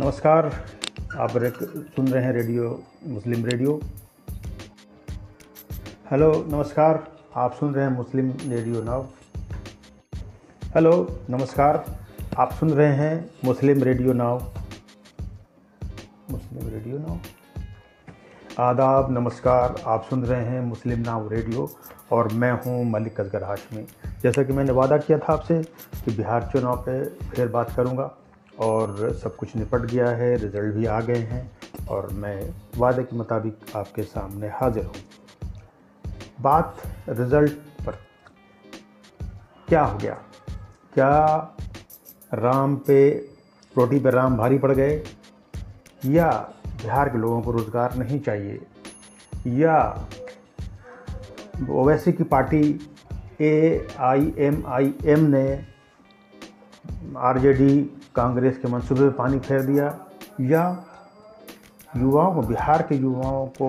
नमस्कार, आप सुन रहे हैं रेडियो, मुस्लिम रेडियो। हेलो, नमस्कार, आप सुन रहे हैं मुस्लिम रेडियो नाव हेलो, नमस्कार, आप सुन रहे हैं मुस्लिम रेडियो नाव मुस्लिम रेडियो नाव आदाब, नमस्कार, आप सुन रहे हैं मुस्लिम नाव रेडियो और मैं हूँ मलिक असगर हाशमी। जैसा कि मैंने वादा किया था आपसे कि बिहार चुनाव पे फिर बात करूँगा। और सब कुछ निपट गया है, रिज़ल्ट भी आ गए हैं और मैं वादे के मुताबिक आपके सामने हाजिर हूँ। बात रिज़ल्ट पर क्या हो गया? क्या राम पे, रोटी पे राम भारी पड़ गए? या बिहार के लोगों को रोज़गार नहीं चाहिए? या ओवैसी की party A I M I M ने आरजेडी कांग्रेस के मंसूबे में पानी फेर दिया, या युवाओं को, बिहार के युवाओं को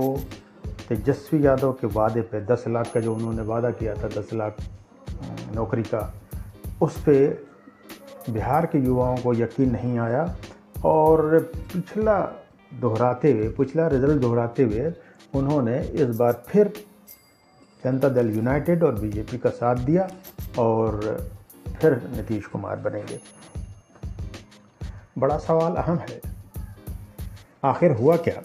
तेजस्वी यादव के वादे पे 10 लाख का जो उन्होंने वादा किया था 10 लाख नौकरी का, उस पर बिहार के युवाओं को यकीन नहीं आया। और पिछला दोहराते हुए, पिछला रिज़ल्ट दोहराते हुए उन्होंने इस बार फिर जनता दल यूनाइटेड और बीजेपी का साथ दिया और फिर नीतीश कुमार बनेंगे। बड़ा सवाल अहम है। आखिर हुआ क्या?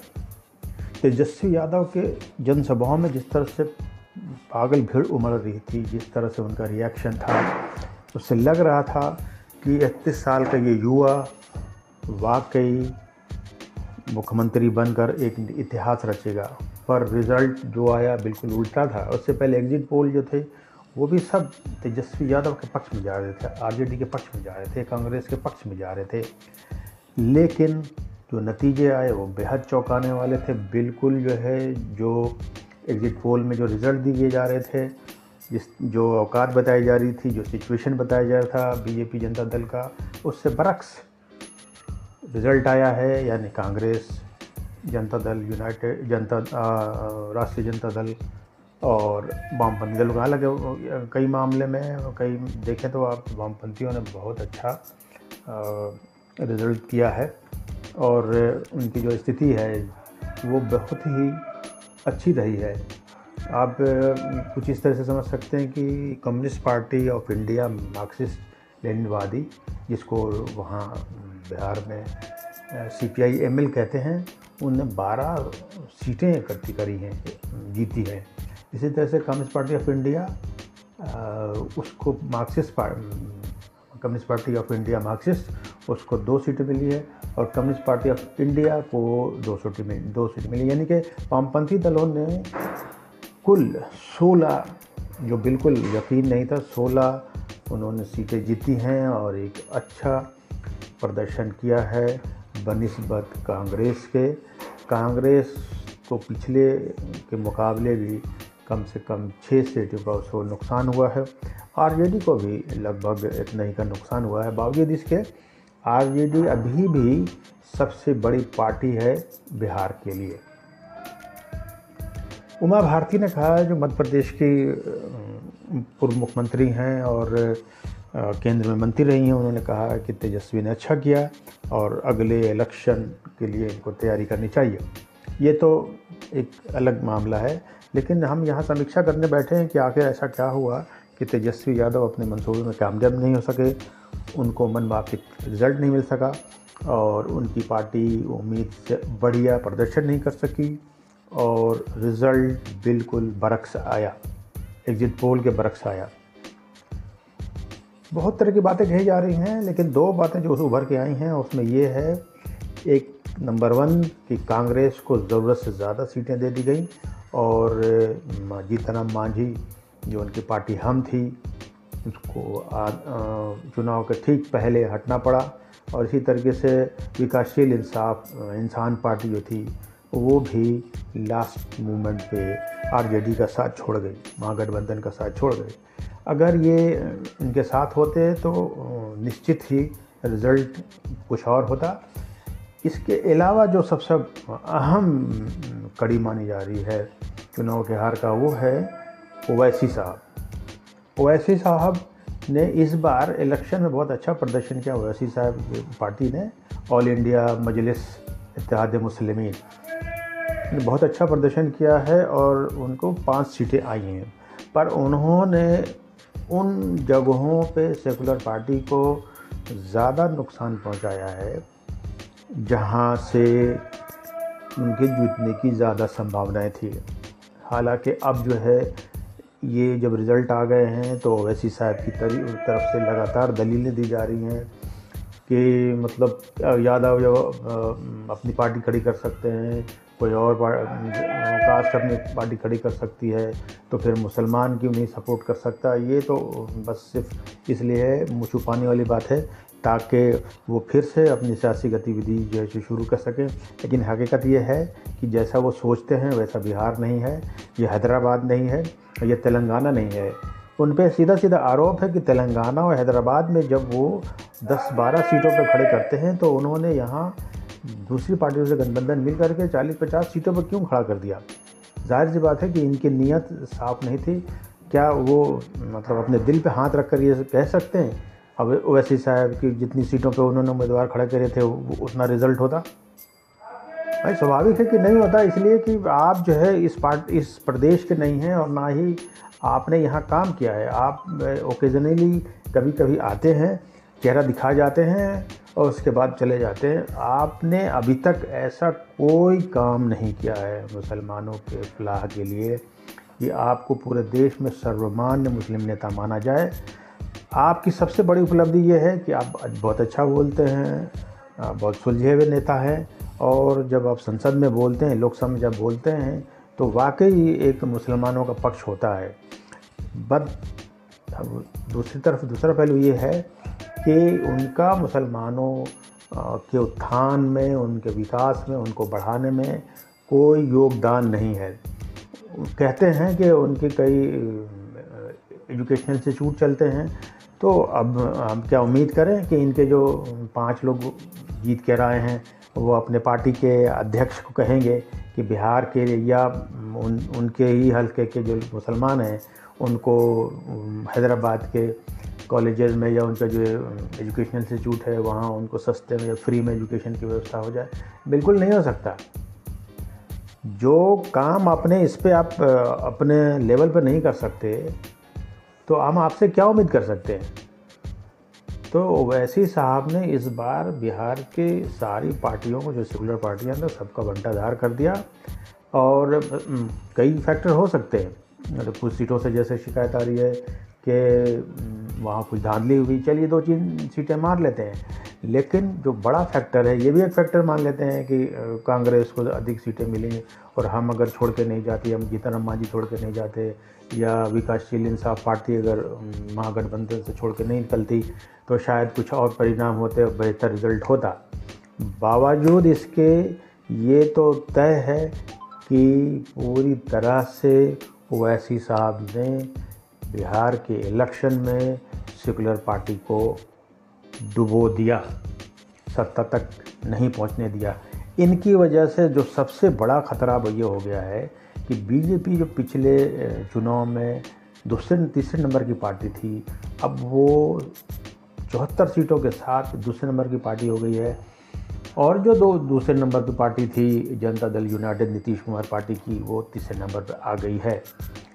तेजस्वी यादव के जनसभाओं में जिस तरह से पागल भीड़ उमड़ रही थी, जिस तरह से उनका रिएक्शन था, उससे लग रहा था कि इकतीस साल का ये युवा वाकई मुख्यमंत्री बनकर एक इतिहास रचेगा। पर रिज़ल्ट जो आया, बिल्कुल उल्टा था। उससे पहले एग्जिट पोल जो थे वो भी सब तेजस्वी यादव के पक्ष में जा रहे थे, आरजेडी के पक्ष में जा रहे थे, कांग्रेस के पक्ष में जा रहे थे। लेकिन जो नतीजे आए, वो बेहद चौंकाने वाले थे। बिल्कुल जो है, जो एग्जिट पोल में जो रिज़ल्ट दिए जा रहे थे, जिस, जो औकात बताई जा रही थी, जो सिचुएशन बताया जा रहा था बीजेपी जनता दल का, उससे बरक्स रिज़ल्ट आया है। यानी कांग्रेस जनता दल, यूनाइटेड जनता राष्ट्रीय जनता दल और वामपंथी दलों का हालाँकि कई मामले में कई देखें तो आप वामपंथियों ने बहुत अच्छा रिज़ल्ट किया है और उनकी जो स्थिति है, वो बहुत ही अच्छी रही है। आप कुछ इस तरह से समझ सकते हैं कि Communist Party of India Marxist लेनिनवादी, जिसको वहाँ बिहार में C P I M L कहते हैं उनने 12 सीटें इकट्ठी करी हैं, जीती हैं। इसी तरह से कम्युनिस्ट पार्टी ऑफ़ इंडिया उसको Marxist Communist Party of India Marxist उसको दो सीटें मिली है और कम्युनिस्ट पार्टी ऑफ़ इंडिया को दो सीटें मिली, दो सीट मिली। यानी कि वामपंथी दलों ने कुल 16 जो बिल्कुल यकीन नहीं था 16 उन्होंने सीटें जीती हैं और एक अच्छा प्रदर्शन किया है बनस्बत कांग्रेस के। कांग्रेस को पिछले के मुकाबले भी कम से कम छः सीटों का उसको नुकसान हुआ है। आरजेडी को भी लगभग इतना ही का नुकसान हुआ है। बावजूद इसके, आरजेडी अभी भी सबसे बड़ी पार्टी है बिहार के लिए। उमा भारती ने कहा जो मध्य प्रदेश की पूर्व मुख्यमंत्री हैं और केंद्र में मंत्री रही हैं, उन्होंने कहा कि तेजस्वी ने अच्छा किया और अगले इलेक्शन के लिए इनको तैयारी करनी चाहिए। ये तो एक अलग मामला है, लेकिन हम यहाँ समीक्षा करने बैठे हैं कि आखिर ऐसा क्या हुआ कि तेजस्वी यादव अपने मंसूबे में कामयाब नहीं हो सके, उनको मन वापिक रिज़ल्ट नहीं मिल सका और उनकी पार्टी उम्मीद से बढ़िया प्रदर्शन नहीं कर सकी और रिज़ल्ट बिल्कुल बरक्स आया एग्जिट पोल के बरक्स आया। बहुत तरह की बातें कही जा रही हैं, लेकिन दो बातें जो उभर के आई हैं, उसमें ये है, एक नंबर वन कि कांग्रेस को ज़रूरत से ज़्यादा सीटें दे दी गई और जीतनराम मांझी, जो उनकी पार्टी हम थी, उसको चुनाव के ठीक पहले हटना पड़ा और इसी तरीके से विकासशील इंसाफ, इंसान पार्टी जो थी, वो भी लास्ट मोमेंट पे आरजेडी का साथ छोड़ गई, महागठबंधन का साथ छोड़ गई। अगर ये इनके साथ होते तो निश्चित ही रिज़ल्ट कुछ और होता। इसके अलावा जो सबसे अहम कड़ी मानी जा रही है चुनाव के हार का, वो है ओवैसी साहब। ओवैसी साहब ने इस बार इलेक्शन में बहुत अच्छा प्रदर्शन किया। ओवैसी साहब पार्टी ने ऑल इंडिया मजलिस इतिहाद मुसलमिन ने बहुत अच्छा प्रदर्शन किया है और उनको पाँच सीटें आई हैं। पर उन्होंने उन जगहों पे सेकुलर पार्टी को ज़्यादा नुकसान पहुँचाया है। जहाँ से उनके जीतने की ज़्यादा संभावनाएँ थी। हालाँकि अब जो है, ये जब रिज़ल्ट आ गए हैं तो ओवैसी साहब की तरी, तरफ़ से लगातार दलीलें दी जा रही हैं कि मतलब यादव जब अपनी पार्टी खड़ी कर सकते हैं, कोई और कास्ट अपनी पार्टी खड़ी कर सकती है तो फिर मुसलमान क्यों नहीं सपोर्ट कर सकता? ये तो बस सिर्फ़ इसलिए है, मुँह छुपाने वाली बात है ताकि वो फिर से अपनी सियासी गतिविधि जो है शुरू कर सकें। लेकिन हकीकत ये है कि जैसा वो सोचते हैं, वैसा बिहार नहीं है, ये हैदराबाद नहीं है ये तेलंगाना नहीं है। उन पर सीधा सीधा आरोप है कि तेलंगाना और हैदराबाद में जब वो 10-12 सीटों पर खड़े करते हैं तो उन्होंने यहाँ दूसरी पार्टियों से गठबंधन मिल करके 40-50 सीटों पर क्यों खड़ा कर दिया? ज़ाहिर सी बात है कि इनकी नीयत साफ़ नहीं थी। क्या वो मतलब अपने दिल पे हाथ रख कर ये कह सकते हैं अब ओवैसी साहब की जितनी सीटों पे उन्होंने उम्मीदवार खड़े करे थे उतना रिज़ल्ट होता। भाई, स्वाभाविक है कि नहीं होता, इसलिए कि आप जो है इस पार्ट इस प्रदेश के नहीं हैं और ना ही आपने यहाँ काम किया है। आप ओकेजनली कभी कभी आते हैं, चेहरा दिखा जाते हैं और उसके बाद चले जाते हैं। आपने अभी तक ऐसा कोई काम नहीं किया है मुसलमानों के फलाह के लिए कि आपको पूरे देश में सर्वमान्य मुस्लिम नेता माना जाए। आपकी सबसे बड़ी उपलब्धि ये है कि आप बहुत अच्छा बोलते हैं बहुत सुलझे हुए नेता हैं और जब आप संसद में बोलते हैं, लोकसभा में जब बोलते हैं तो वाकई एक मुसलमानों का पक्ष होता है। अब दूसरी तरफ़, दूसरा पहलू ये है कि उनका मुसलमानों के उत्थान में, उनके विकास में, उनको बढ़ाने में कोई योगदान नहीं है। कहते हैं कि उनके कई एजुकेशनल इंस्टीट्यूट चलते हैं तो अब हम क्या उम्मीद करें कि इनके जो पाँच लोग जीत के आए हैं, वो अपने पार्टी के अध्यक्ष को कहेंगे कि बिहार के या उन, उनके ही हल्के के जो मुसलमान हैं, उनको हैदराबाद के कॉलेजेस में या उनका जो एजुकेशन इंस्टीट्यूट है, वहाँ उनको सस्ते में या फ्री में एजुकेशन की व्यवस्था हो जाए। बिल्कुल नहीं हो सकता। जो काम अपने इस पर आप, अपने लेवल पर नहीं कर सकते तो हम आपसे क्या उम्मीद कर सकते हैं? तो ओवैसी साहब ने इस बार बिहार के सारी पार्टियों को, जो सेकुलर पार्टियाँ थी सबका बंटाधार कर दिया। और कई फैक्टर हो सकते हैं। मतलब कुछ सीटों से जैसे शिकायत आ रही है कि वहाँ कुछ धांधली हुई। चलिए दो तीन सीटें मार लेते हैं। लेकिन जो बड़ा फैक्टर है, ये भी एक फैक्टर मान लेते हैं कि कांग्रेस को अधिक सीटें मिलेंगी और हम अगर छोड़ के नहीं जाती, हम जीतन अम्मा जी छोड़ के नहीं जाते या विकासशील इंसाफ पार्टी अगर महागठबंधन से छोड़ के नहीं निकलती तो शायद कुछ और परिणाम होते बेहतर रिज़ल्ट होता। बावजूद इसके, ये तो तय है कि पूरी तरह से ओवैसी साहब ने बिहार के इलेक्शन में सेकुलर पार्टी को डुबो दिया, सत्ता तक नहीं पहुँचने दिया। इनकी वजह से जो सबसे बड़ा खतरा अब ये हो गया है कि बीजेपी जो पिछले चुनाव में दूसरे, तीसरे नंबर की पार्टी थी, अब वो चौहत्तर सीटों के साथ दूसरे नंबर की पार्टी हो गई है। और जो दो, दूसरे नंबर की पार्टी थी, जनता दल यूनाइटेड नीतीश कुमार पार्टी की, वो तीसरे नंबर पर आ गई है।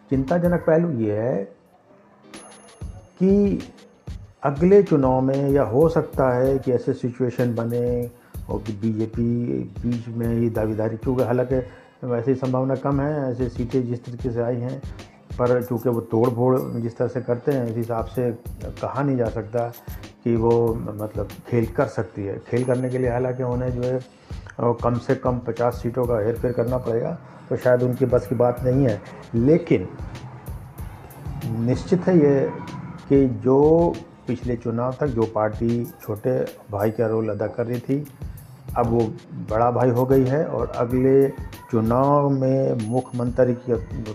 चिंताजनक पहलू ये है कि अगले चुनाव में या हो सकता है कि ऐसे सिचुएशन बने और कि बीजेपी बीच में ही दावेदारी, क्योंकि हालाँकि वैसे संभावना कम है, ऐसे सीटें जिस तरीके से आई हैं, पर चूँकि वो तोड़ फोड़ जिस तरह से करते हैं, इस हिसाब से कहा नहीं जा सकता कि वो मतलब खेल कर सकती है। खेल करने के लिए हालाँकि उन्हें जो है कम से कम 50 सीटों का हेर फेर करना पड़ेगा तो शायद उनकी बस की बात नहीं है। लेकिन निश्चित है ये कि जो पिछले चुनाव तक जो पार्टी छोटे भाई का रोल अदा कर रही थी, अब वो बड़ा भाई हो गई है और अगले चुनाव में मुख्यमंत्री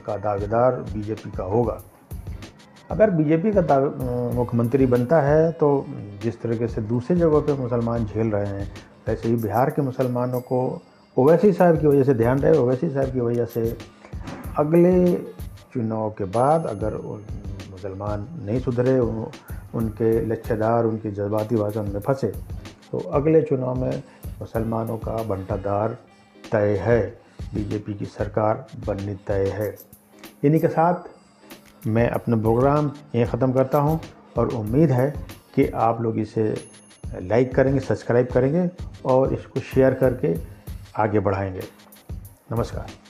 का दावेदार बीजेपी का होगा। अगर बीजेपी का मुख्यमंत्री बनता है तो जिस तरीके से दूसरी जगहों पे मुसलमान झेल रहे हैं, वैसे ही बिहार के मुसलमानों को ओवैसी साहब की वजह से ध्यान रहे, ओवैसी साहब की वजह से अगले चुनाव के बाद अगर मुसलमान नहीं सुधरे उनके लच्छेदार, उनकी जज्बाती भाषण में फंसे। तो अगले चुनाव में मुसलमानों का बंटादार तय है। बीजेपी की सरकार बननी तय है। इन्हीं के साथ मैं अपना प्रोग्राम यहीं ख़त्म करता हूँ और उम्मीद है कि आप लोग इसे लाइक करेंगे, सब्सक्राइब करेंगे और इसको शेयर करके आगे बढ़ाएँगे। नमस्कार।